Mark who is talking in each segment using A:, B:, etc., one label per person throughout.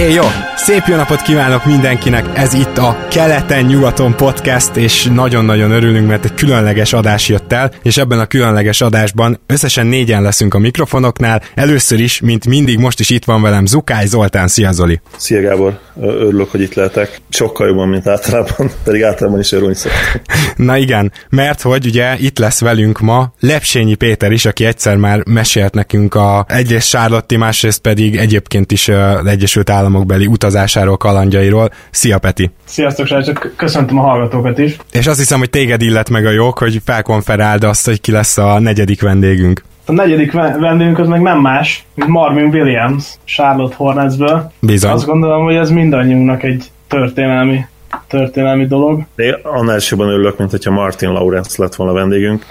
A: É, jó! Szép jó napot kívánok mindenkinek! Ez itt a Keleten-nyugaton podcast, és nagyon-nagyon örülünk, mert egy különleges adás jött el, és ebben a különleges adásban összesen négyen leszünk a mikrofonoknál. Először is, mint mindig, most is itt van velem Zukály Zoltán. Szia Zoli!
B: Szia Gábor! Örülök, hogy itt lehetek. Sokkal jobban, mint általában, pedig általában is örülni szoktam.
A: Na igen, mert hogy ugye itt lesz velünk ma Lepsényi Péter is, aki egyszer már mesélt nekünk a egyrészt Sárlotti, másrészt pedig egyébként is Egyesült Államokbeli utazásáról, kalandjairól. Szia Peti!
C: Sziasztok srácok, köszöntöm a hallgatókat is.
A: És azt hiszem, hogy téged illet meg a jog, hogy felkonferáld azt, hogy ki lesz a negyedik vendégünk.
C: A negyedik vendégünk az meg nem más, mint Marvin Williams, Charlotte Hornetsből.
A: Bizony.
C: Azt gondolom, hogy ez mindannyiunknak egy történelmi történelmi dolog.
B: Én annál jobban örülök, mint hogyha Martin Lawrence lett volna vendégünk.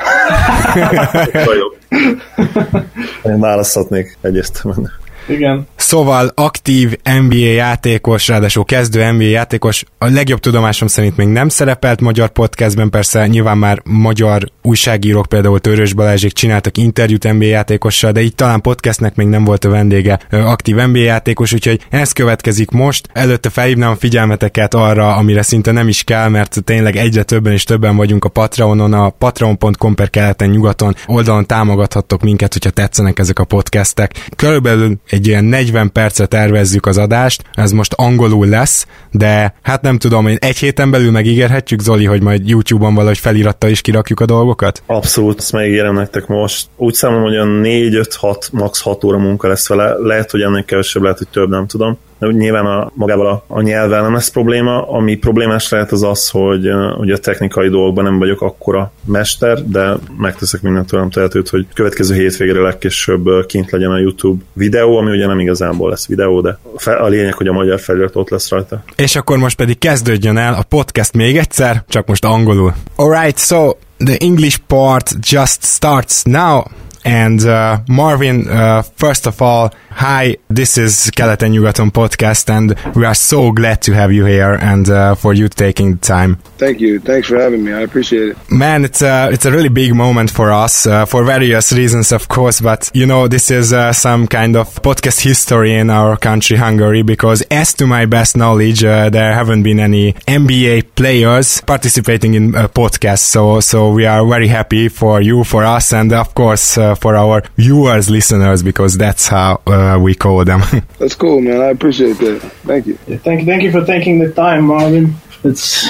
B: Én választhatnék egyértelműen.
C: Igen.
A: Szóval aktív NBA játékos, ráadásul kezdő NBA játékos, a legjobb tudomásom szerint még nem szerepelt magyar podcastben, persze nyilván már magyar újságírók, például Törös Balázsék csináltak interjút NBA játékossal, de itt talán podcastnek még nem volt a vendége aktív NBA játékos, úgyhogy ez következik most. Előtte felhívnám a figyelmeteket arra, amire szinte nem is kell, mert tényleg egyre többen és többen vagyunk a Patreonon, a patreon.com per keleten nyugaton oldalon támogathattok minket, hogyha tetszenek ezek a podcastek. Körülbelül egy ilyen 40 percet tervezzük az adást, ez most angolul lesz, de hát nem tudom, hogy egy héten belül megígérhetjük, Zoli, hogy majd YouTube-on valahogy felirattal is kirakjuk a dolgokat?
B: Abszolút, ezt megígérem nektek most. Úgy számom, hogy olyan 4-5-6, max 6 óra munka lesz vele. Lehet, hogy ennek kevesebb, lehet, hogy több, nem tudom nyilván a, magával a, a nyelvvel nem lesz probléma. Ami problémás lehet az az, hogy, hogy a technikai dolgokban nem vagyok akkora mester, de megteszek mindent tőlem tehetőt, hogy következő hétvégére legkésőbb kint legyen a YouTube videó, ami ugye nem igazából lesz videó, de a lényeg, hogy a magyar felirat ott lesz rajta.
A: És akkor most pedig kezdődjön el a podcast még egyszer, csak most angolul. Alright, so the English part just starts now. And uh, Marvin, uh, first of all, hi, this is Keleten Nyugaton podcast, and we are so glad to have you here and uh, for you taking the time.
D: Thank you. Thanks for having me. I appreciate it.
A: Man, it's a, it's a really big moment for us uh, for various reasons, of course, but you know, this is uh, some kind of podcast history in our country, Hungary, because as to my best knowledge, uh, there haven't been any NBA players participating in a podcast. So, so we are very happy for you, for us, and of course, for our viewers, listeners, because that's how uh, we call them.
D: that's cool, man. I appreciate that. Thank you.
C: Yeah, thank you. Thank you for taking the time, Marvin. It's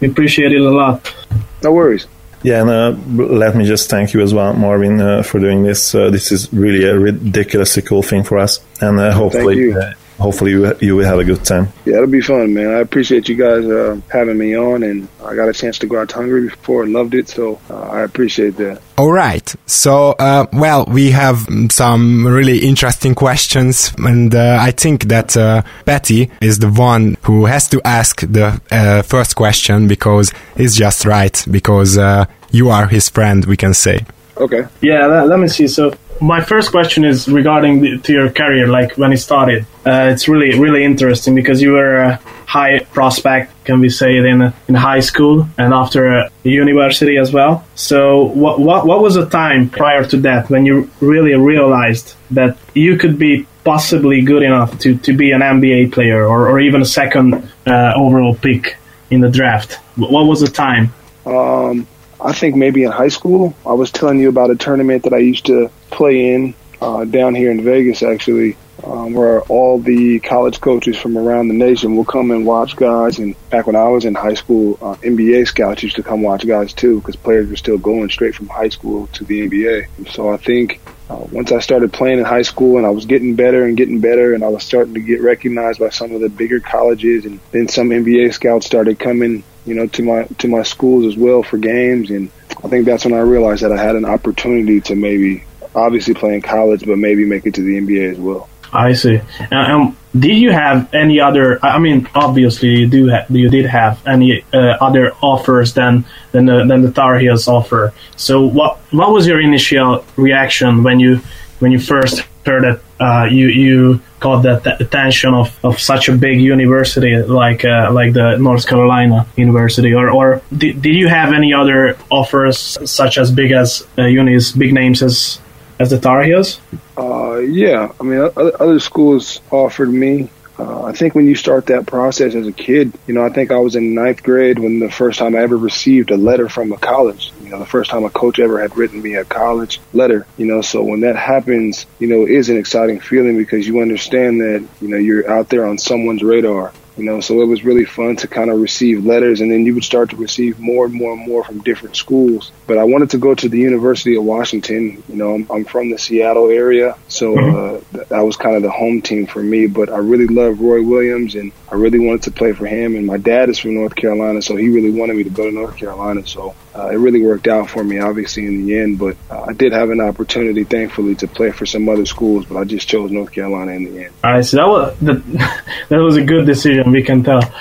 C: we appreciate it a lot.
D: No worries.
B: Yeah, and uh, let me just thank you as well, Marvin, uh, for doing this. Uh, this is really a ridiculously cool thing for us, and uh, hopefully, hopefully you, you will have a good time.
D: Yeah, it'll be fun, man. I appreciate you guys uh, having me on, and I got a chance to go out to Hungary before, and loved it, so uh, I appreciate that.
A: All right. So, uh, well, we have some really interesting questions, and uh, I think that uh, Peti is the one who has to ask the uh, first question because it's just right, because uh, you are his friend, we can say.
D: Okay.
C: Yeah, let, let me see. So, my first question is regarding the, to your career, like when it started. Uh, it's really, really interesting because you were a high prospect, can we say it, in in high school and after a university as well. So, what what what was the time prior to that when you really realized that you could be possibly good enough to, to be an NBA player or, or even a second uh, overall pick in the draft? What was the time?
D: Um, I think maybe in high school. I was telling you about a tournament that I used to play in uh, down here in Vegas, actually, um, where all the college coaches from around the nation will come and watch guys. And back when I was in high school, uh, NBA scouts used to come watch guys too, because players were still going straight from high school to the NBA. And so I think uh, once I started playing in high school and I was getting better and getting better and I was starting to get recognized by some of the bigger colleges and then some NBA scouts started coming you know, to my to my schools as well for games, and I think that's when I realized that I had an opportunity to maybe, obviously, play in college, but maybe make it to the NBA as well.
C: I see. Um, did you have any other? I mean, obviously you do. Ha- you did have any uh, other offers than than the, than the Tar Heels offer. So what what was your initial reaction when you when you first that uh, you you that, that attention of, of such a big university like uh, like the North Carolina University, or or did, did you have any other offers such as big as uh, unis, big names as as the Tar Heels?
D: Uh, yeah, I mean, other schools offered me. Uh, I think when you start that process as a kid, you know, I think I was in ninth grade when the first time I ever received a letter from a college. You know, the first time a coach ever had written me a college letter. You know, so when that happens, you know, it is an exciting feeling because you understand that you know you're out there on someone's radar you know so it was really fun to kind of receive letters and then you would start to receive more and more and more from different schools but i wanted to go to the university of washington you know i'm, I'm from the seattle area so mm-hmm. uh, that was kind of the home team for me but i really love roy williams and i really wanted to play for him and my dad is from north carolina so he really wanted me to go to north carolina so uh, it really worked out for me, obviously, in the end. But uh, I did have an opportunity, thankfully, to play for some other schools, but I just chose North Carolina in the end.
C: All right, so that was the, that was a good decision. We can tell.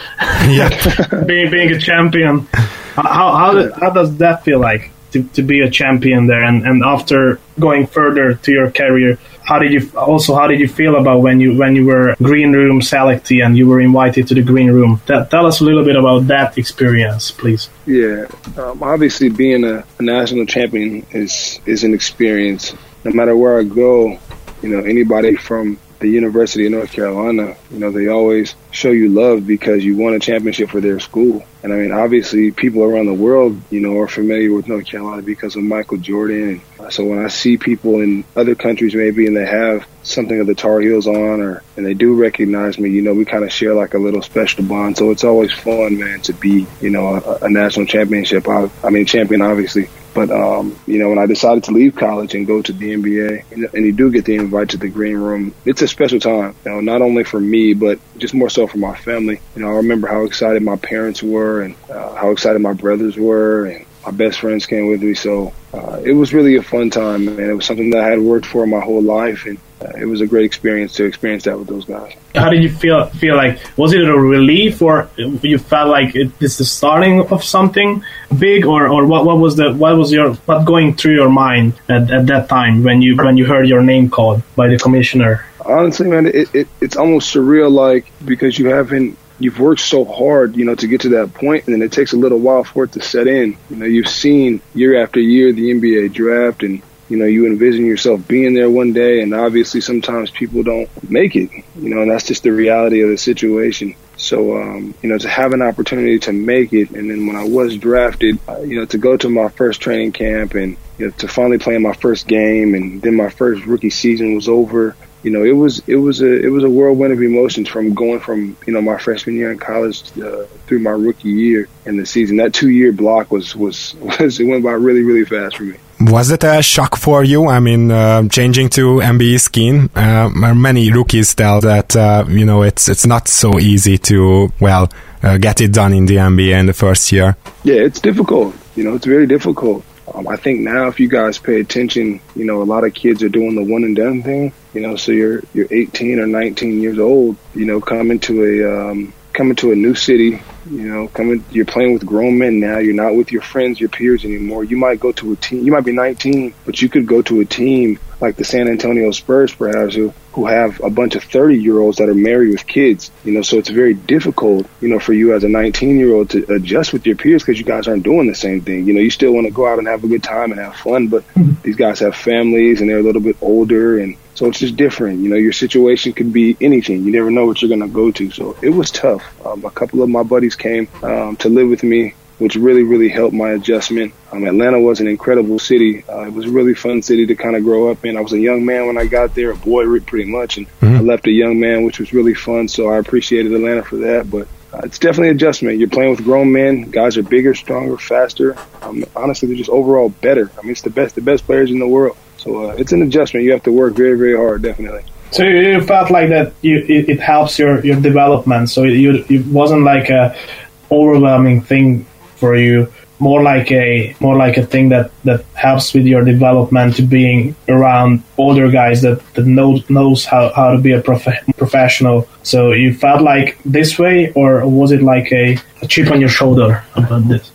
A: Yeah,
C: being being a champion, how how how does that feel like to, to be a champion there? And and after going further to your career, how did you also how did you feel about when you when you were green room selectee and you were invited to the green room? tell us a little bit about that experience, please.
D: Yeah, um, obviously being a, a national champion is is an experience. No matter where I go, you know anybody from the University of North Carolina, you know, they always show you love because you won a championship for their school. And I mean, obviously, people around the world, you know, are familiar with North Carolina because of Michael Jordan. So when I see people in other countries maybe and they have something of the Tar Heels on or and they do recognize me, you know, we kind of share like a little special bond. So it's always fun, man, to be, you know, a, a national championship. I, I mean, champion, obviously. But um, you know, when I decided to leave college and go to the NBA, and, you do get the invite to the green room, it's a special time. You know, not only for me, but just more so for my family. You know, I remember how excited my parents were, and uh, how excited my brothers were, and my best friends came with me. So uh, it was really a fun time, and it was something that I had worked for my whole life, and uh, it was a great experience to experience that with those guys.
C: How did you feel? Feel like was it a relief, or you felt like it, it's the starting of something big, or, or what? What was the what was your what going through your mind at, at that time when you when you heard your name called by the commissioner?
D: Honestly, man, it, it, it's almost surreal, like because you haven't you've worked so hard, you know, to get to that point, and then it takes a little while for it to set in. You know, you've seen year after year the NBA draft, and you know, you envision yourself being there one day, and obviously sometimes people don't make it. You know, and that's just the reality of the situation. So, um, you know, to have an opportunity to make it, and then when I was drafted, uh, you know, to go to my first training camp and you know, to finally play in my first game, and then my first rookie season was over you know, it was it was a it was a whirlwind of emotions from going from you know my freshman year in college uh, through my rookie year and the season. That two year block was, was was it went by really really fast for me.
A: Was it a shock for you? I mean, uh, changing to NBA skin. Uh, many rookies tell that uh, you know it's it's not so easy to well uh, get it done in the NBA in the first year.
D: Yeah, it's difficult. You know, it's very difficult. Um, I think now, if you guys pay attention, you know, a lot of kids are doing the one and done thing. You know, so you're you're 18 or 19 years old. You know, come into a um, coming to a new city. You know, coming you're playing with grown men now. You're not with your friends, your peers anymore. You might go to a team. You might be 19, but you could go to a team like the San Antonio Spurs, perhaps, who, who have a bunch of 30 year olds that are married with kids. You know, so it's very difficult, you know, for you as a 19 year old to adjust with your peers because you guys aren't doing the same thing. You know, you still want to go out and have a good time and have fun, but mm-hmm. these guys have families and they're a little bit older and so it's just different. You know, your situation could be anything. You never know what you're going to go to. So it was tough. Um, a couple of my buddies came um, to live with me which really, really helped my adjustment. Um, Atlanta was an incredible city. Uh, it was a really fun city to kind of grow up in. I was a young man when I got there, a boy pretty much, and mm-hmm. I left a young man, which was really fun. So I appreciated Atlanta for that. But uh, it's definitely adjustment. You're playing with grown men. Guys are bigger, stronger, faster. Um, honestly, they're just overall better. I mean, it's the best, the best players in the world. So uh, it's an adjustment. You have to work very, very hard, definitely.
C: So you felt like that you, it, it helps your, your development. So you, it wasn't like a overwhelming thing for you more like a more like a thing that that helps with your development to being around older guys that that knows knows how, how to be a prof- professional so you felt like this way or was it like a, a chip on your shoulder about this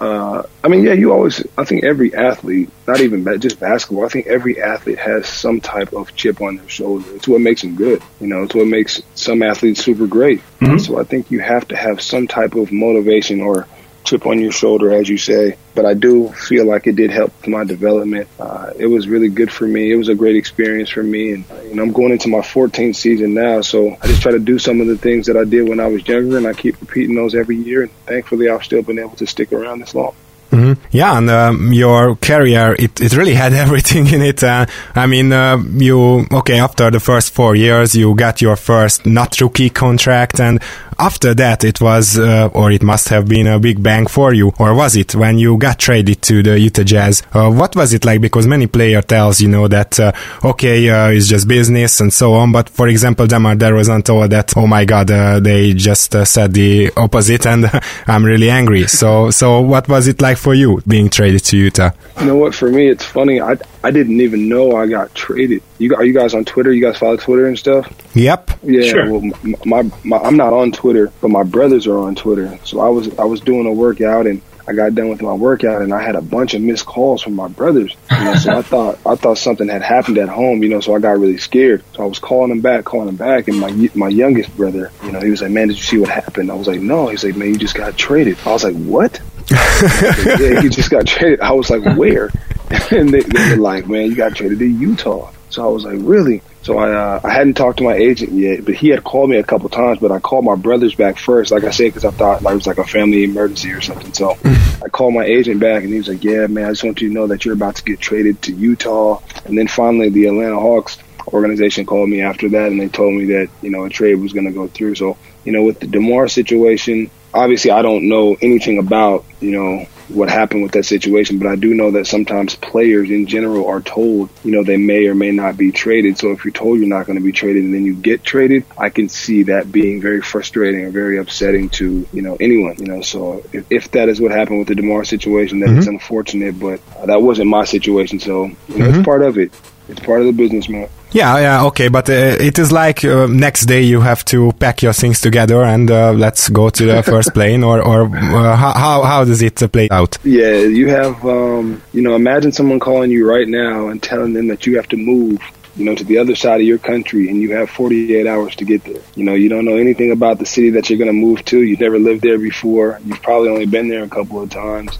D: uh, I mean, yeah, you always. I think every athlete, not even just basketball. I think every athlete has some type of chip on their shoulder. It's what makes them good. You know, it's what makes some athletes super great. Mm-hmm. So I think you have to have some type of motivation or chip on your shoulder, as you say. But I do feel like it did help my development. Uh, it was really good for me. It was a great experience for me, and I'm going into my 14th season now. So I just try to do some of the things that I did when I was younger, and I keep repeating those every year. And thankfully, I've still been able to stick around this long.
A: Mm-hmm. Yeah, and um, your career, it, it really had everything in it. Uh, I mean, uh, you, okay, after the first four years, you got your first not rookie contract, and after that, it was, uh, or it must have been a big bang for you, or was it when you got traded to the Utah Jazz? Uh, what was it like? Because many player tells you know that uh, okay, uh, it's just business and so on. But for example, DeMar DeRozan told that oh my god, uh, they just uh, said the opposite, and I'm really angry. So so what was it like for you being traded to Utah?
D: You know what? For me, it's funny. I I didn't even know I got traded. You are you guys on Twitter? You guys follow Twitter and stuff?
A: Yep.
D: Yeah. Sure. Well, my, my I'm not on Twitter, but my brothers are on Twitter. So I was I was doing a workout and I got done with my workout and I had a bunch of missed calls from my brothers. You know, so I thought I thought something had happened at home. You know, so I got really scared. So I was calling them back, calling them back, and my my youngest brother, you know, he was like, "Man, did you see what happened?" I was like, "No." He's like, "Man, you just got traded." I was like, "What?" like, yeah, he just got traded. I was like, "Where?" and they, they were like, "Man, you got traded to Utah." So I was like, "Really?" So I uh, I hadn't talked to my agent yet, but he had called me a couple times. But I called my brothers back first, like I said, because I thought like it was like a family emergency or something. So I called my agent back, and he was like, "Yeah, man, I just want you to know that you're about to get traded to Utah." And then finally, the Atlanta Hawks organization called me after that, and they told me that you know a trade was going to go through. So you know, with the Demar situation, obviously I don't know anything about you know what happened with that situation, but I do know that sometimes players in general are told, you know, they may or may not be traded. So if you're told you're not going to be traded and then you get traded, I can see that being very frustrating and very upsetting to, you know, anyone, you know. So if, if that is what happened with the DeMar situation, then mm-hmm. it's unfortunate, but that wasn't my situation. So, you know, mm-hmm. it's part of it. It's part of the business, man.
A: Yeah, yeah, okay, but uh, it is like uh, next day you have to pack your things together and uh, let's go to the first plane, or or uh, how how does it uh, play out?
D: Yeah, you have um, you know, imagine someone calling you right now and telling them that you have to move you know, to the other side of your country and you have 48 hours to get there. You know, you don't know anything about the city that you're going to move to. You've never lived there before. You've probably only been there a couple of times.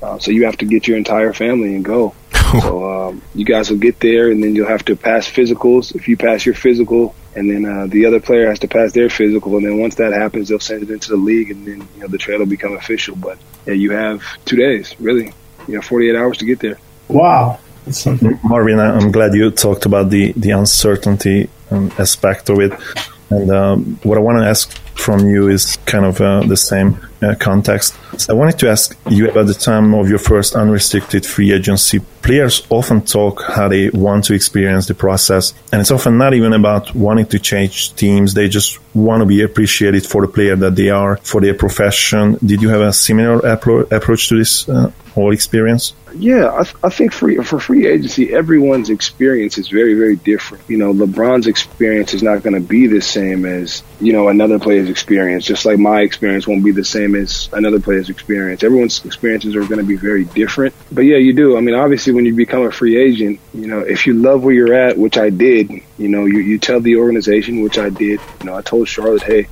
D: Uh, so you have to get your entire family and go. So um, you guys will get there, and then you'll have to pass physicals. If you pass your physical, and then uh, the other player has to pass their physical, and then once that happens, they'll send it into the league, and then you know the trade will become official. But yeah, you have two days, really. You have 48 hours to get there.
C: Wow.
B: Marvin, I'm glad you talked about the the uncertainty um, aspect of it, and um, what I want to ask from you is kind of uh, the same uh, context. I wanted to ask you about the time of your first unrestricted free agency. Players often talk how they want to experience the process, and it's often not even about wanting to change teams. They just want to be appreciated for the player that they are, for their profession. Did you have a similar appro- approach to this uh, whole experience?
D: Yeah, I, th- I think free, for free agency, everyone's experience is very, very different. You know, LeBron's experience is not going to be the same as, you know, another player's experience, just like my experience won't be the same as another player's experience. Everyone's experiences are going to be very different. But yeah, you do. I mean, obviously, when you become a free agent, you know, if you love where you're at, which I did, you know, you, you tell the organization, which I did, you know, I told Charlotte, hey,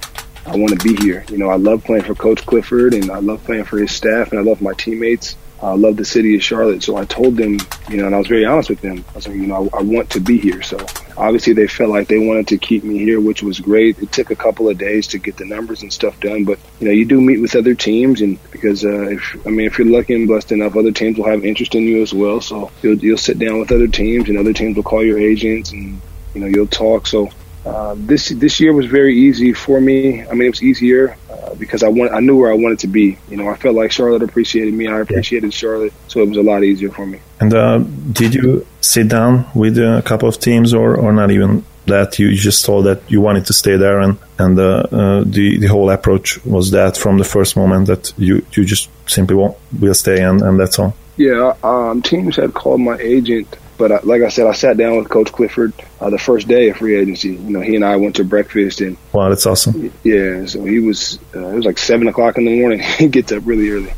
D: I want to be here. You know, I love playing for Coach Clifford and I love playing for his staff and I love my teammates. I love the city of Charlotte. So I told them, you know, and I was very honest with them. I was like, you know, I, I, want to be here. So obviously they felt like they wanted to keep me here, which was great. It took a couple of days to get the numbers and stuff done, but you know, you do meet with other teams, and because uh, if I mean, if you're lucky and blessed enough, other teams will have interest in you as well. So you'll you'll sit down with other teams, and other teams will call your agents, and you know, you'll talk. So Uh, this this year was very easy for me. I mean, it was easier uh, because I want I knew where I wanted to be. You know, I felt like Charlotte appreciated me. I appreciated Charlotte, so it was a lot easier for me.
B: And uh, did you sit down with a couple of teams, or, or not even that? You just told that you wanted to stay there, and and uh, uh, the the whole approach was that from the first moment that you you just simply will will stay, and, and that's all.
D: Yeah, um, teams had called my agent but I, like I said, I sat down with Coach Clifford uh, the first day of free agency. You know, he and I went to breakfast, and
B: wow, that's awesome.
D: Yeah, so he was. Uh, it was like seven o'clock in the morning. he gets up really early.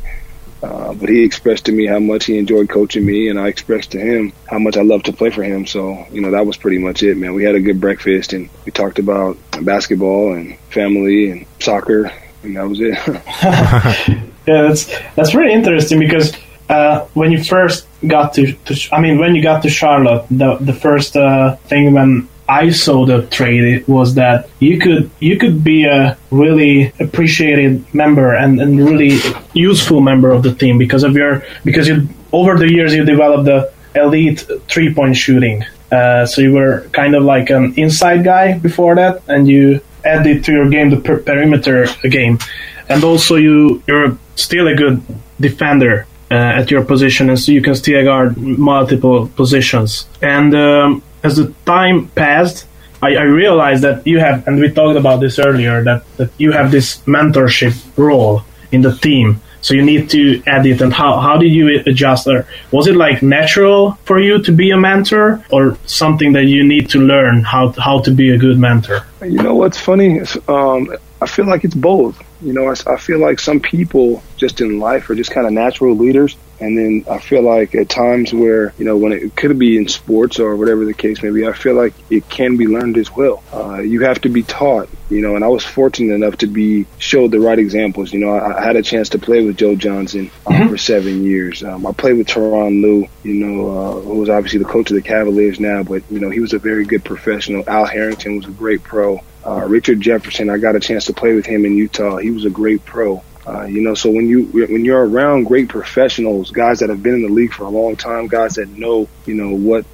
D: Uh, but he expressed to me how much he enjoyed coaching me, and I expressed to him how much I loved to play for him. So, you know, that was pretty much it, man. We had a good breakfast, and we talked about basketball and family and soccer, and that was it.
C: yeah, that's that's really interesting because uh, when you first got to, to, I mean, when you got to Charlotte, the the first uh, thing when I saw the trade was that you could you could be a really appreciated member and, and really useful member of the team because of your because you over the years you developed the elite three point shooting. Uh, so you were kind of like an inside guy before that, and you added to your game the per- perimeter game, and also you you're still a good defender uh, at your position, and so you can still guard multiple positions. And um, as the time passed, I, I, realized that you have, and we talked about this earlier, that, that you have this mentorship role in the team. So you need to add it. And how, how did you adjust? Or was it like natural for you to be a mentor, or something that you need to learn how how to be a good mentor?
D: You know what's funny? Um, I feel like it's both. You know, I, I feel like some people just in life are just kind of natural leaders. And then I feel like at times where, you know, when it, could be in sports or whatever the case may be, I feel like it can be learned as well. Uh, you have to be taught, you know, and I was fortunate enough to be showed the right examples. You know, I, I had a chance to play with Joe Johnson um, mm-hmm. for seven years. Um, I played with Tyronn Lue, you know, uh, who was obviously the coach of the Cavaliers now, but, you know, he was a very good professional. Al Harrington was a great pro. Uh, Richard Jefferson, I got a chance to play with him in Utah. He was a great pro. Uh, you know, so when you when you're around great professionals, guys that have been in the league for a long time, guys that know, you know, what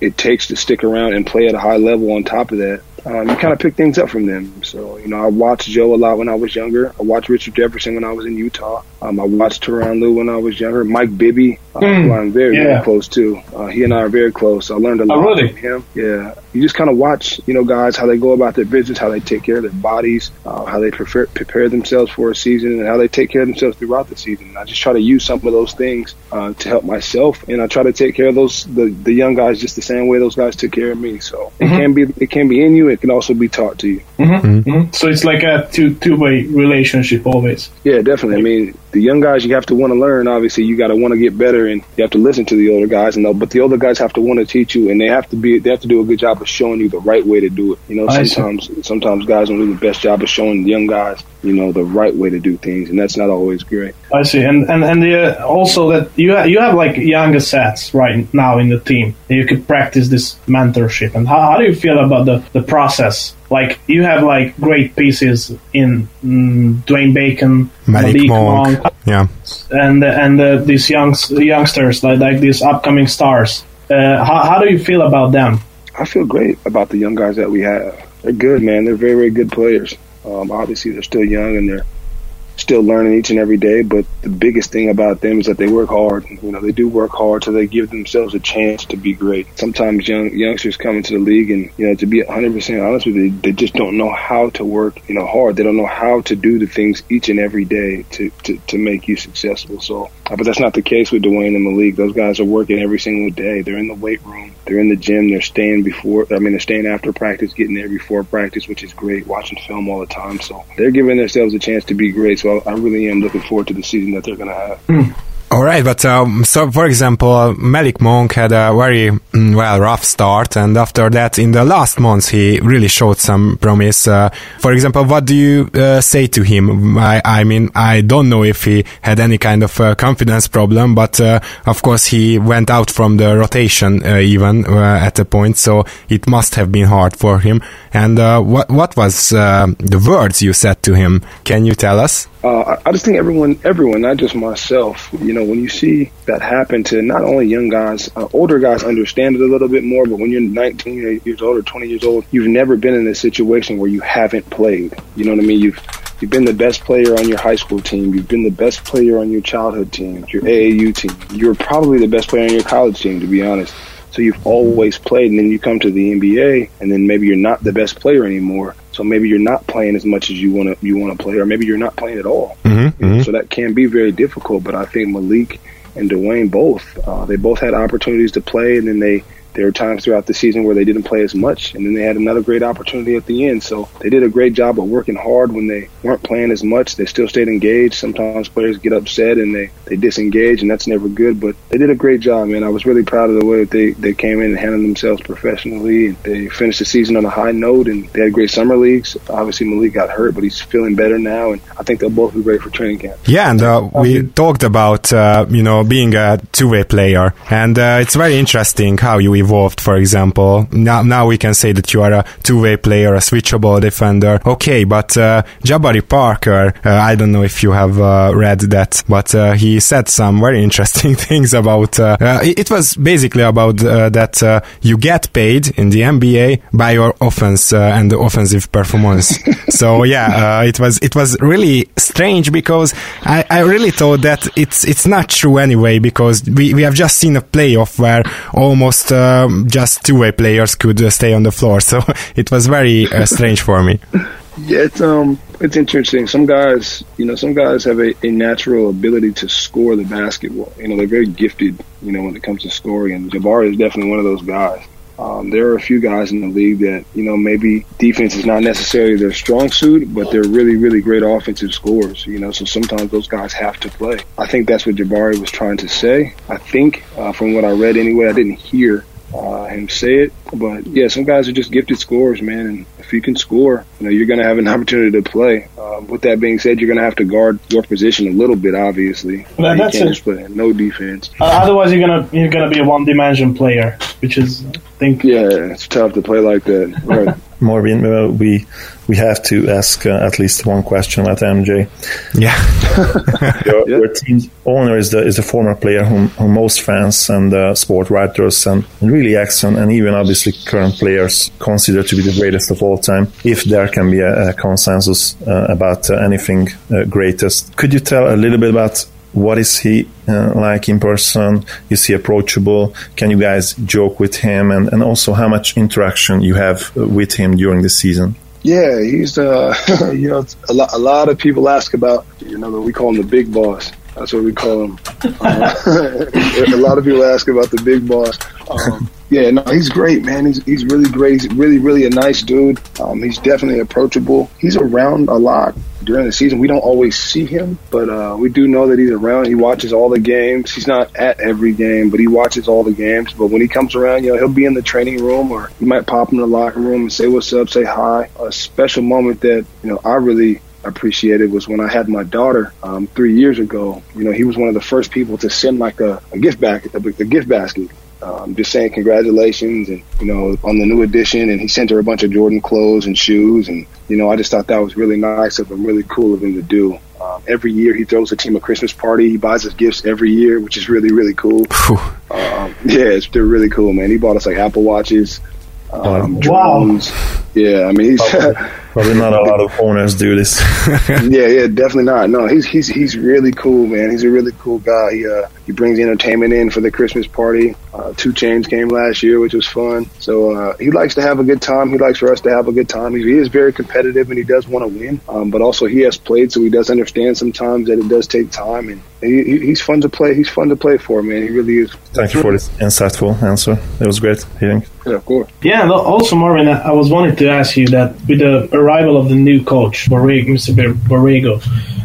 D: it takes to stick around and play at a high level. On top of that, um, you kind of pick things up from them. So, you know, I watched Joe a lot when I was younger. I watched Richard Jefferson when I was in Utah. Um, I watched Tyronn Lue when I was younger. Mike Bibby, uh, mm, who I'm very, yeah. very close to. Uh, he and I are very close. I learned a lot oh, really? from him. Yeah. You just kind of watch, you know, guys, how they go about their business, how they take care of their bodies, uh, how they prefer, prepare themselves for a season, and how they take care of themselves throughout the season. And I just try to use some of those things uh, to help myself, and I try to take care of those the, the young guys just the same way those guys took care of me. So mm-hmm. it can be it can be in you. It can also be taught to you.
C: Mm-hmm. Mm-hmm. So it's like a two two way relationship always.
D: Yeah, definitely. I mean, the young guys you have to want to learn. Obviously, you got to want to get better, and you have to listen to the older guys. And but the older guys have to want to teach you, and they have to be they have to do a good job of showing you the right way to do it. You know, sometimes sometimes guys don't do the best job of showing young guys you know the right way to do things, and that's not always great.
C: I see, and and and the, uh, also that you ha- you have like younger sets right now in the team. You could practice this mentorship, and how, how do you feel about the the process? Like you have like great pieces in mm, Dwayne Bacon,
A: Malik, Malik Monk, Monk, yeah,
C: and and uh, these young youngsters like like these upcoming stars. Uh, how how do you feel about them?
D: I feel great about the young guys that we have. They're good, man. They're very very good players. Um, obviously, they're still young and they're still learning each and every day. But the biggest thing about them is that they work hard. You know, they do work hard, so they give themselves a chance to be great. Sometimes young youngsters come into the league, and you know, to be 100% honest with you, they just don't know how to work. You know, hard. They don't know how to do the things each and every day to to, to make you successful. So, uh, but that's not the case with Dwayne and Malik. Those guys are working every single day. They're in the weight room. They're in the gym. They're staying before. I mean, they're staying after practice, getting there before practice, which is great. Watching film all the time, so they're giving themselves a chance to be great. So I, I really am looking forward to the season that they're going to have. Hmm.
A: All right, but um, so for example, Malik Monk had a very mm, well rough start, and after that, in the last months, he really showed some promise. Uh, for example, what do you uh, say to him? I, I, mean, I don't know if he had any kind of uh, confidence problem, but uh, of course, he went out from the rotation uh, even uh, at a point, so it must have been hard for him. And what what was the words you said to him? Can you tell us?
D: I just think everyone, everyone, not just myself, you know know, when you see that happen to not only young guys, uh, older guys understand it a little bit more, but when you're 19 years old or 20 years old, you've never been in a situation where you haven't played. You know what I mean? You've You've been the best player on your high school team. You've been the best player on your childhood team, your AAU team. You're probably the best player on your college team, to be honest. So you've always played, and then you come to the NBA, and then maybe you're not the best player anymore. So maybe you're not playing as much as you want to you want to play, or maybe you're not playing at all.
A: Mm-hmm, mm-hmm.
D: So that can be very difficult. But I think Malik and Dwayne both uh, they both had opportunities to play, and then they there were times throughout the season where they didn't play as much, and then they had another great opportunity at the end. So they did a great job of working hard when they weren't playing as much. They still stayed engaged. Sometimes players get upset and they, they disengage, and that's never good. But they did a great job, man. I was really proud of the way that they, they came in and handled themselves professionally. They finished the season on a high note, and they had great summer leagues. Obviously, Malik got hurt, but he's feeling better now, and I think they'll both be great for training camp.
A: Yeah, and uh, we talked about uh, you know being a two-way player, and uh, it's very interesting how you evolved. For example. Now, now we can say that you are a two-way player, a switchable defender. Okay, but uh, Jabari Parker, uh, I don't know if you have uh, read that, but uh, he said some very interesting things about. Uh, uh, it was basically about that you get paid in the NBA by your offense and the offensive performance. so yeah, it was it was really strange because I, I really thought that it's it's not true anyway because we, we have just seen a playoff where almost just two two-way players could uh, stay on the floor. So it was very uh, strange for me.
D: Yeah, it's um, it's interesting. Some guys, you know, some guys have a, a natural ability to score the basketball. You know, they're very gifted. You know, when it comes to scoring, and Jabari is definitely one of those guys. Um, there are a few guys in the league that, you know, maybe defense is not necessarily their strong suit, but they're really, really great offensive scorers, you know, so sometimes those guys have to play. I think that's what Jabari was trying to say. I think, uh, from what I read anyway, I didn't hear uh, him say it. But yeah, some guys are just gifted scorers, man. And if you can score, you know, you're going to have an opportunity to play. Uh, with that being said, you're going to have to guard your position a little bit, obviously.
C: Well, that's
D: you can't just play no defense.
C: Uh, otherwise, you're gonna you're gonna be a one dimension player, which is I think.
D: Yeah, it's tough to play like that. Right.
B: Marvin, uh, we we have to ask uh, at least one question about MJ.
A: Yeah,
B: your, your, team's owner is the is the former player whom, whom most fans and uh, sport writers and, and really excellent and even obviously current players consider to be the greatest of all time. If there can be a, a consensus uh, about uh, anything uh, greatest, could you tell a little bit about what is he uh, like in person? Is he approachable? Can you guys joke with him? And, and also how much interaction you have with him during the season?
D: Yeah, he's, uh, you know, a lot, a lot of people ask about, you know, we call him the big boss. That's what we call him. Uh, a lot of people ask about the big boss. Um, yeah, no, he's great, man. He's he's really great. He's really really a nice dude. Um, he's definitely approachable. He's around a lot during the season. We don't always see him, but uh, we do know that he's around. He watches all the games. He's not at every game, but he watches all the games. But when he comes around, you know, he'll be in the training room or he might pop in the locker room and say what's up, say hi. A special moment that you know I really appreciated was when I had my daughter um, three years ago. You know, he was one of the first people to send like a, a gift bag, a, a gift basket um, just saying congratulations and you know on the new edition and he sent her a bunch of jordan clothes and shoes. And you know i just thought that was really nice of him really cool of him to do. Um, every year he throws a team a christmas party. He buys us gifts every year which is really really cool. Um, yeah it's, they're really cool man. He bought us like apple watches um, drones. Wow. yeah i mean he's
B: Probably not a lot of owners do this.
D: yeah, yeah, definitely not. No, he's he's he's really cool, man. He's a really cool guy. He uh, he brings entertainment in for the Christmas party. Uh, 2 Chainz came last year, which was fun. So uh, he likes to have a good time. He likes for us to have a good time. He, he is very competitive and he does want to win. Um, but also he has played, so he does understand sometimes that it does take time. And he, he's fun to play. He's fun to play for, man. He really is.
B: Thank you for this insightful answer. It was great hearing.
D: Yeah, of course.
C: Yeah, and also Marvin, I was wanting to ask you that with the arrival of the new coach, Borrego, Mr. Borrego,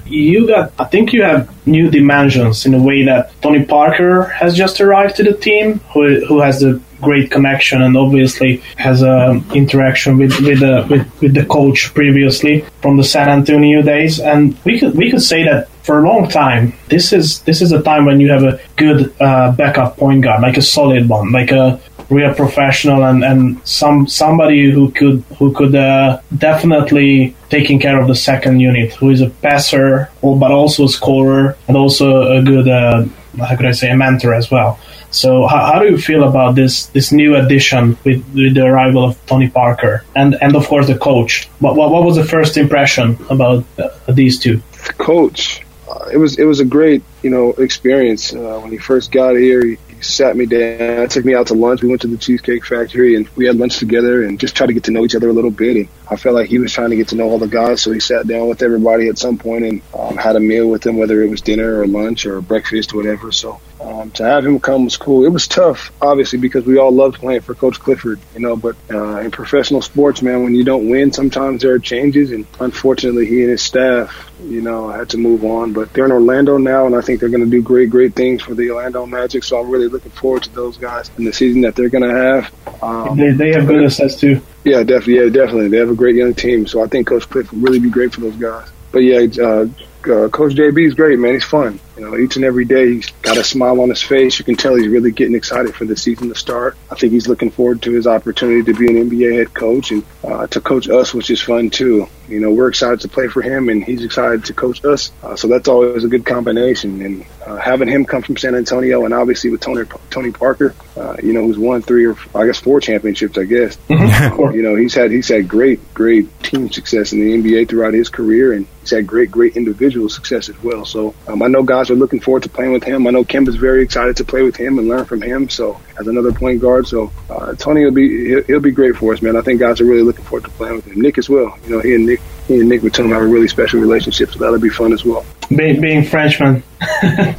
C: you got, I think you have new dimensions in a way that Tony Parker has just arrived to the team, who, who has the great connection and obviously has a interaction with with the with, with the coach previously from the San Antonio days. And we could we could say that for a long time this is this is a time when you have a good uh, backup point guard like a solid one like a real professional and, and some somebody who could who could uh, definitely taking care of the second unit, who is a passer, but also a scorer and also a good uh, how could I say a mentor as well. So how, how do you feel about this this new addition with, with the arrival of Tony Parker and and of course the coach? What what, what was the first impression about uh, these two?
D: The coach, uh, it was it was a great you know experience uh, when he first got here. He, sat me down, took me out to lunch. We went to the Cheesecake Factory and we had lunch together and just tried to get to know each other a little bit. And I felt like he was trying to get to know all the guys, so he sat down with everybody at some point and um, had a meal with them, whether it was dinner or lunch or breakfast or whatever. So um, to have him come was cool. It was tough, obviously, because we all loved playing for Coach Clifford, you know. But uh, in professional sports, man, when you don't win, sometimes there are changes, and unfortunately, he and his staff, you know, had to move on. But they're in Orlando now, and I think they're going to do great, great things for the Orlando Magic. So I'm really looking forward to those guys and the season that they're going to have.
C: Um, they, they have good assets too.
D: Yeah, definitely. Yeah, definitely. They have a great young team, so I think Coach Clifford will really be great for those guys. But yeah, uh, uh, Coach JB is great, man. He's fun. You know, each and every day he's got a smile on his face. You can tell he's really getting excited for the season to start. I think he's looking forward to his opportunity to be an NBA head coach and uh, to coach us, which is fun too. You know, we're excited to play for him, and he's excited to coach us. Uh, so that's always a good combination. And uh, having him come from San Antonio, and obviously with Tony Tony Parker, uh, you know, who's won three or I guess four championships, I guess. Um, you know, he's had he's had great great team success in the NBA throughout his career, and he's had great great individual success as well. So um, I know guys are looking forward to playing with him. I know Kemba's very excited to play with him and learn from him. So as another point guard, so uh, Tony will be he'll, he'll, be great for us, man. I think guys are really looking forward to playing with him. Nick as well. You know, he and Nick he and Nick Batum have a really special relationship, so that'll be fun as well.
C: Being, being Frenchman.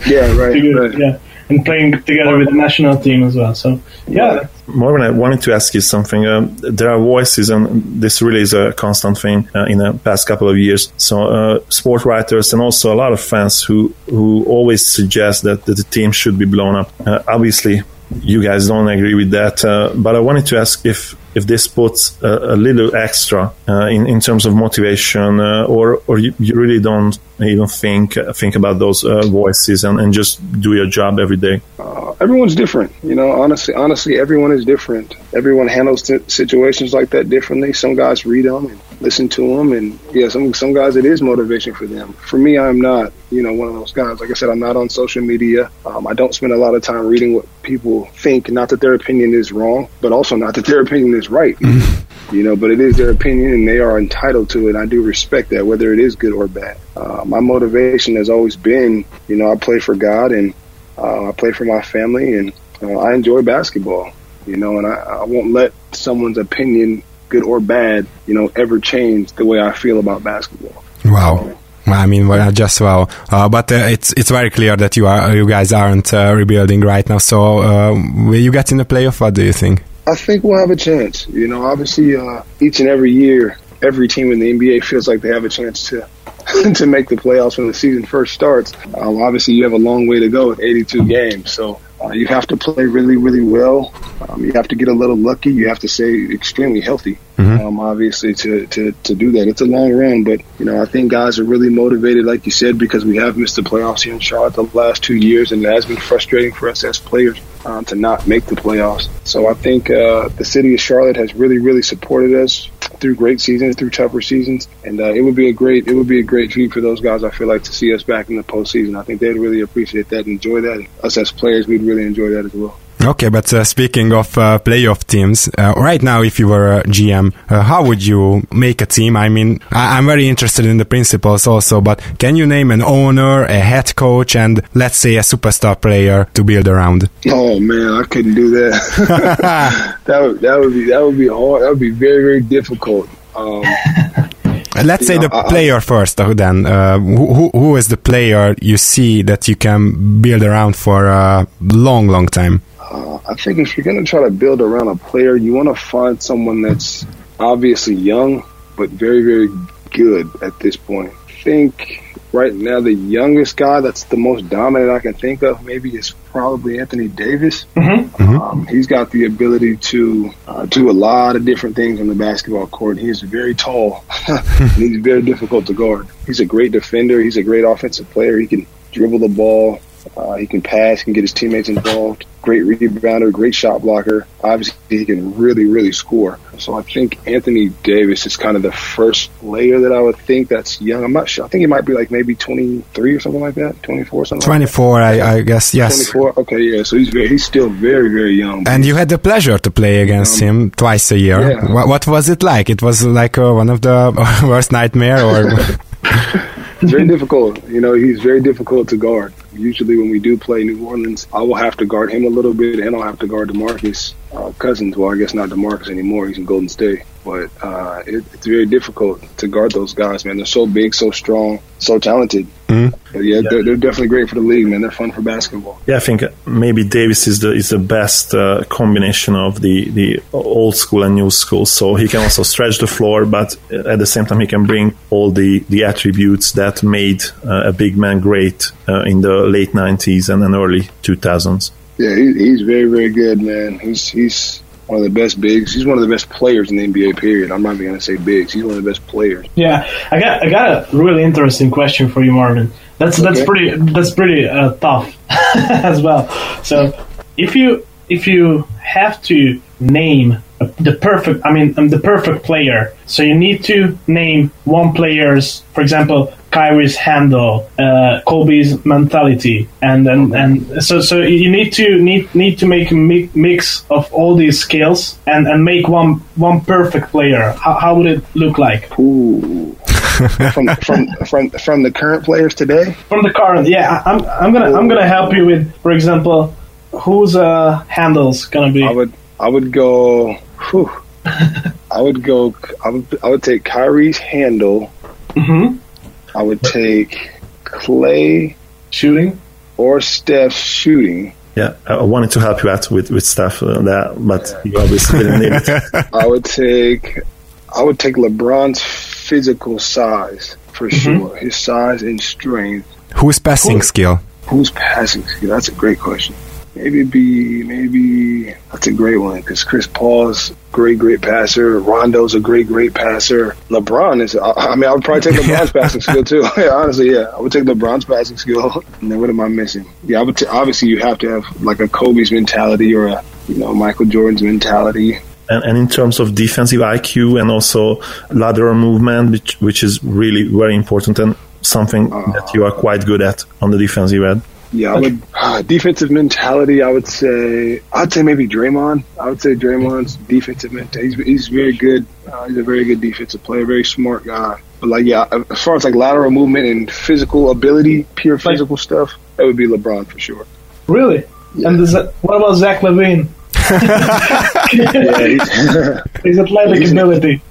D: yeah, right, right.
C: Yeah and playing together with the national team as well. So yeah.
B: Marvin, I wanted to ask you something. Um, there are voices, and this really is a constant thing uh, in the past couple of years. So, uh, sport writers and also a lot of fans who who always suggest that, that the team should be blown up. Uh, obviously, you guys don't agree with that, uh, but I wanted to ask if if this puts a, a little extra uh, in in terms of motivation, uh, or or you, you, really don't even think think about those uh, voices and, and just do your job every day.
D: Uh, everyone's different, you know. Honestly, honestly, everyone is different. Everyone handles t- situations like that differently. Some guys read them and listen to them, and yeah, some some guys it is motivation for them. For me, I'm not, you know, one of those guys. Like I said, I'm not on social media. Um, I don't spend a lot of time reading what people think. Not that their opinion is wrong, but also not that their opinion is right. Mm-hmm. You know, but it is their opinion, and they are entitled to it. I do respect that, whether it is good or bad. Uh, my motivation has always been, you know, I play for God and uh, I play for my family, and uh, I enjoy basketball. You know, and I, I won't let someone's opinion good or bad, you know, ever change the way I feel about basketball.
A: Wow. I mean, well, just well, uh, but uh, it's it's very clear that you are you guys aren't uh, rebuilding right now. So, uh, will you get in the playoff? What do you think?
D: I think we'll have a chance. You know, obviously, uh, each and every year, every team in the NBA feels like they have a chance to to make the playoffs when the season first starts. Um, obviously, you have a long way to go with 82 games, so uh, you have to play really, really well. Um, you have to get a little lucky. You have to stay extremely healthy, mm-hmm. um, obviously, to, to, to do that. It's a long run, but, you know, I think guys are really motivated, like you said, because we have missed the playoffs here in Charlotte the last two years, and it has been frustrating for us as players um, to not make the playoffs. So I think uh, the city of Charlotte has really, really supported us through great seasons, through tougher seasons, and uh, it would be a great it would be a great treat for those guys. I feel like to see us back in the postseason. I think they'd really appreciate that, and enjoy that. Us as players, we'd really enjoy that as well.
A: Okay, but uh, speaking of uh, playoff teams, uh, right now, if you were a GM, uh, how would you make a team? I mean, I- am very interested in the principles also, but can you name an owner, a head coach, and let's say a superstar player to build around?
D: Oh man, I couldn't do that. that would that would be that would be hard. That would be very very difficult. Um,
A: Let's say know, the I, player first, uh, then. Uh, who, who is the player you see that you can build around for a long, long time?
D: Uh, I think if you're going to try to build around a player, you want to find someone that's obviously young, but very, very good at this point. I think right now the youngest guy that's the most dominant I can think of maybe is probably Anthony Davis. Mm-hmm. mm-hmm. Um, he's got the ability to uh, do a lot of different things on the basketball court. He is very tall. he's very difficult to guard. He's a great defender. He's a great offensive player. He can dribble the ball. Uh, he can pass, can get his teammates involved. Great rebounder, great shot blocker. Obviously, he can really, really score. So I think Anthony Davis is kind of the first layer that I would think that's young. I'm not sure. I think he might be like maybe 23 or something like that, 24 something.
A: 24,
D: like
A: I, I, guess. Yes.
D: 24. Okay, yeah. So he's very, he's still very, very young.
A: And you had the pleasure to play against um, him twice a year. Yeah. What, what, was it like? It was like uh, one of the worst nightmare, or?
D: It's very difficult. You know, he's very difficult to guard. Usually, when we do play New Orleans, I will have to guard him a little bit, and I'll have to guard Demarcus uh, Cousins. Well, I guess not Demarcus anymore. He's in Golden State but uh, it, it's very difficult to guard those guys, man. They're so big, so strong, so talented. Mm-hmm. Yeah, yeah. They're, they're, definitely great for the league, man. They're fun for basketball.
B: Yeah, I think maybe Davis is the is the best uh, combination of the the old school and new school. So he can also stretch the floor, but at the same time he can bring all the the attributes that made uh, a big man great uh, in the late '90s and then early 2000s.
D: Yeah, he, he's very very good, man. He's he's one of the best bigs. He's one of the best players in the NBA. Period. I'm not even going to say bigs. He's one of the best players.
C: Yeah, I got I got a really interesting question for you, Marvin. That's okay. that's pretty that's pretty uh, tough as well. So if you if you have to name the perfect i mean um, the perfect player so you need to name one player's for example Kyrie's handle, uh, Kobe's mentality, and and, and so so you need to need need to make a mix of all these skills and, and make one one perfect player. How, how would it look like?
D: Ooh. from from from from the current players today.
C: From the current, yeah. I'm I'm gonna I'm gonna help you with, for example, whose uh, handles gonna be.
D: I would I would go. Whew, I would go. I would I would take Kyrie's handle.
C: Mm-hmm.
D: I would take Klay
C: shooting
D: or Steph shooting.
B: Yeah, I wanted to help you out with with stuff uh, that, but you obviously didn't need it.
D: I would take I would take LeBron's physical size for mm-hmm. sure. His size and strength.
A: Who's passing Who, skill?
D: Who's passing skill? That's a great question. Maybe be maybe that's a great one because Chris Paul's great great passer. Rondo's a great great passer. LeBron is. I mean, I would probably take LeBron's passing skill too. yeah, honestly, yeah, I would take LeBron's passing skill. And then what am I missing? Yeah, I would. T- obviously, you have to have like a Kobe's mentality or a you know Michael Jordan's mentality.
B: And, and in terms of defensive IQ and also lateral movement, which, which is really very important and something uh, that you are quite good at on the defensive end.
D: Yeah, I would uh, defensive mentality. I would say I'd say maybe Draymond. I would say Draymond's defensive mentality. He's, he's very good. Uh, he's a very good defensive player, very smart guy. But like, yeah, as far as like lateral movement and physical ability, pure physical like, stuff, that would be LeBron for sure.
C: Really? Yeah. And that, what about Zach LaVine? yeah, he's, his athletic he's ability.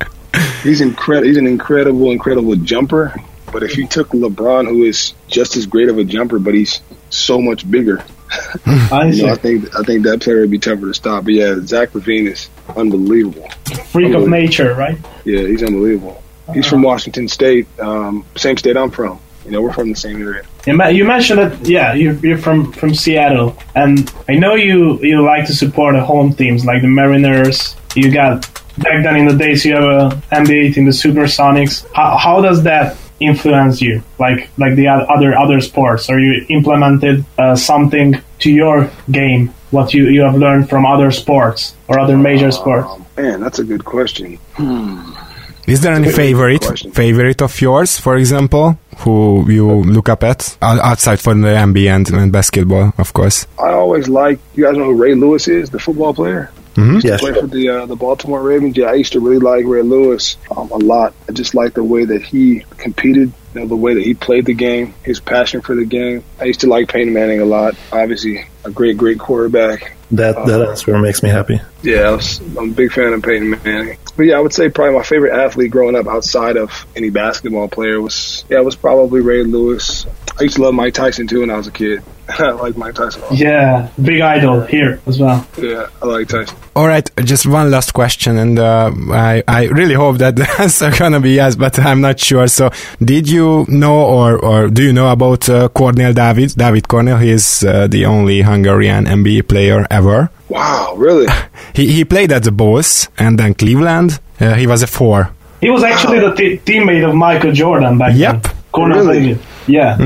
D: He's incredible. He's an incredible, incredible jumper. But if you took LeBron, who is just as great of a jumper, but he's so much bigger, I, you know, I think I think that player would be tougher to stop. But yeah, Zach LaVine is unbelievable.
C: Freak unbelievable. of nature, right?
D: Yeah, he's unbelievable. He's from Washington State, um, same state I'm from. You know, we're from the same area.
C: You mentioned that, yeah, you're, you're from, from Seattle, and I know you you like to support the home teams like the Mariners. You got back then in the days you have a NBA team, the Supersonics. How, how does that influence you like like the other other sports or you implemented uh, something to your game what you, you have learned from other sports or other major uh, sports?
D: man that's a good question. Hmm.
A: is there any favorite favorite of yours for example who you look up at outside from the NBA and, and basketball of course?
D: I always like you guys know who Ray Lewis is the football player
A: Mm-hmm.
D: Yeah, play for the uh, the Baltimore Ravens. Yeah, I used to really like Ray Lewis um, a lot. I just like the way that he competed, you know, the way that he played the game, his passion for the game. I used to like Peyton Manning a lot. Obviously, a great, great quarterback.
B: That that uh, answer makes me happy.
D: Yeah, I was, I'm a big fan of Peyton Manning. But yeah, I would say probably my favorite athlete growing up outside of any basketball player was yeah, was probably Ray Lewis. I used to love Mike Tyson too when I was a kid. I like Mike Tyson.
C: Yeah, big idol here as well.
D: Yeah, I like Tyson.
A: All right, just one last question, and uh, I I really hope that the answer gonna be yes, but I'm not sure. So, did you know or or do you know about uh, Kornél Dávid? David Kornél, he is uh, the only Hungarian NBA player ever.
D: Wow, really?
A: he he played at the Bulls and then Cleveland. Uh, he was a four.
C: He was actually wow. the t- teammate of Michael Jordan back
A: yep.
C: then. Kornél really? David. Yeah.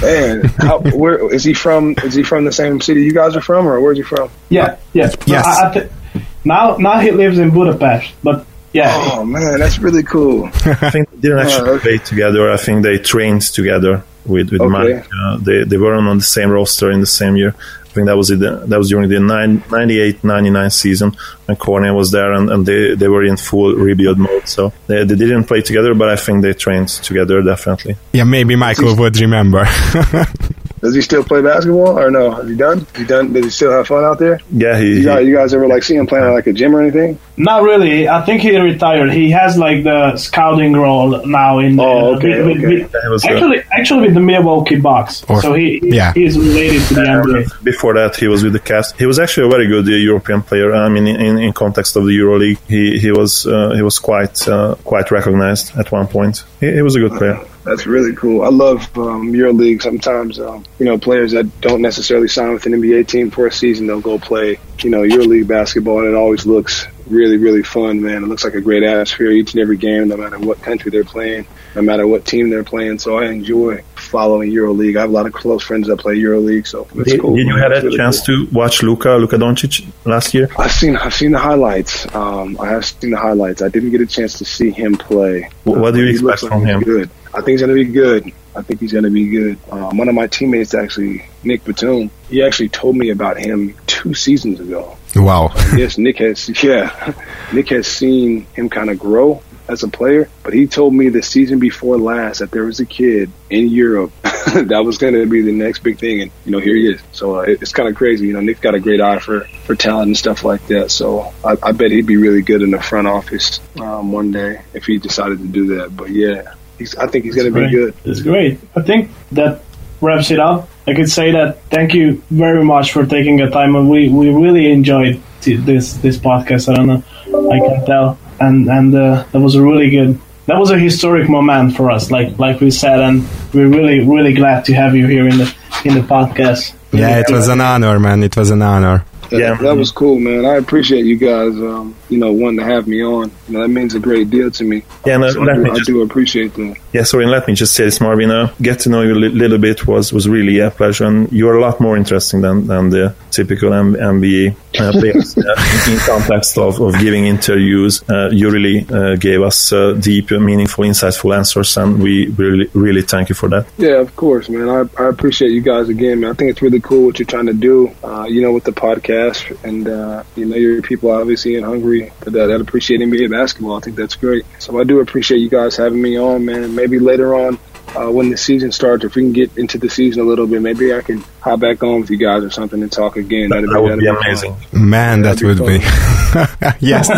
D: Man, how, where is he from? Is he from the same city you guys are from, or where's he from?
C: Yeah, yeah.
A: Yes.
C: I, I thi- now, now he lives in Budapest, but yeah,
D: Oh man, that's really cool.
B: I think they didn't actually
D: okay.
B: play together. I think they trained together with with
D: Okay.
B: Mike. Uh, they they weren't on the same roster in the same year. I think that was it. That was during the 98, 99 season when Kornél was there, and, and they, they were in full rebuild mode. So they, they didn't play together, but I think they trained together definitely.
A: Yeah, maybe Michael would remember.
D: Does he still play basketball, or no? Is he done? Is he done? Does he still have fun out there?
B: Yeah, he,
D: You guys, you guys ever like see him playing at like a gym or anything?
C: not really. I think he retired. He has like the scouting role now in.
D: Oh,
C: uh,
D: okay,
C: with- with-
D: okay.
C: with-
B: That was, uh,
C: actually, actually with the Milwaukee Bucks.
A: Or-
C: so he,
A: yeah.
C: he's is related to the NBA.
B: before that he was with the cast he was actually a very good uh, european player i mean in, in context of the euroleague he, he was uh, he was quite uh, quite recognized at one point he, he was a good player
D: That's really cool. I love um, EuroLeague. Sometimes, um, you know, players that don't necessarily sign with an NBA team for a season, they'll go play, you know, EuroLeague basketball, and it always looks really, really fun, man. It looks like a great atmosphere each and every game, no matter what country they're playing, no matter what team they're playing. So I enjoy following EuroLeague. I have a lot of close friends that play EuroLeague, so it's
B: did,
D: cool.
B: did you
D: man.
B: have a
D: really
B: chance
D: cool.
B: to watch Luka Luka Dončić last year
D: I've seen I've seen the highlights. Um, I have seen the highlights. I didn't get a chance to see him play.
B: Wh- what do you
D: He
B: expect
D: like
B: from him?
D: Good. I think he's going to be good. I think he's going to be good. Um, one of my teammates, actually, Nick Batum, he actually told me about him two seasons ago.
A: wow.
D: yes, Nick has. Yeah, Nick has seen him kind of grow as a player, but he told me the season before last that there was a kid in Europe that was going to be the next big thing, and you know here he is. So uh, it- it's kind of crazy. You know, Nick's got a great eye for for talent and stuff like that. So I, I bet he'd be really good in the front office um, one day if he decided to do that. But yeah, he's, I think he's going to be good.
C: It's great. I think that wraps it up. I could say that thank you very much for taking the time, and we, we really enjoyed t- this this podcast. I don't know, I can tell, and and uh, that was a really good. That was a historic moment for us, like like we said, and we're really really glad to have you here in the in the podcast.
A: Yeah, it was an honor, man. It was an honor.
D: That,
B: Yeah.
D: that was cool, man. I appreciate you guys, um, you know, wanting to have me on. You know, that means a great deal to me.
B: Yeah, no,
D: So I, do,
B: me
D: I do appreciate that.
B: Yeah, sorry, and let me just say this, Marvin. Uh, get to know you a li- little bit was, was really a pleasure, and you're a lot more interesting than, than the typical M- NBA uh, players uh, in, context of, of giving interviews. Uh, you really uh, gave us uh, deep, meaningful, insightful answers, and we really, really thank you for that.
D: Yeah, of course, man. I, I appreciate you guys again, man. I think it's really cool what you're trying to do, uh, you know, with the podcast. And, uh, you know, your people obviously in Hungary that, that appreciate NBA basketball. I think that's great. So I do appreciate you guys having me on, man. Maybe later on, uh, when the season starts, if we can get into the season a little bit, maybe I can hop back on with you guys or something and talk again. That'd
B: That would
D: that'd
B: be
D: fun.
B: amazing.
A: Man, that
D: that'd
A: would
D: be
A: be. yes.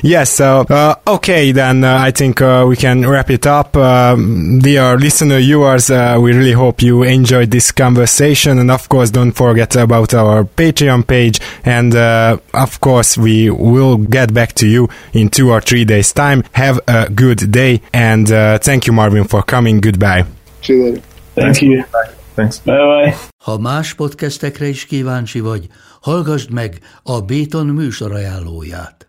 A: yes. So, uh, okay, then uh, I think uh, we can wrap it up. Um, dear listener, viewers, uh, we really hope you enjoyed this conversation. And of course, don't forget about our Patreon page. And uh, of course, we will get back to you in two or three days' time. Have a good day. And uh, thank you, Marvin, for coming. Goodbye.
D: See you later.
C: Thank you.
B: Thanks.
C: Bye bye.
E: Ha más podcastekre is kíváncsi vagy, hallgassd meg a Béton műsor ajánlóját.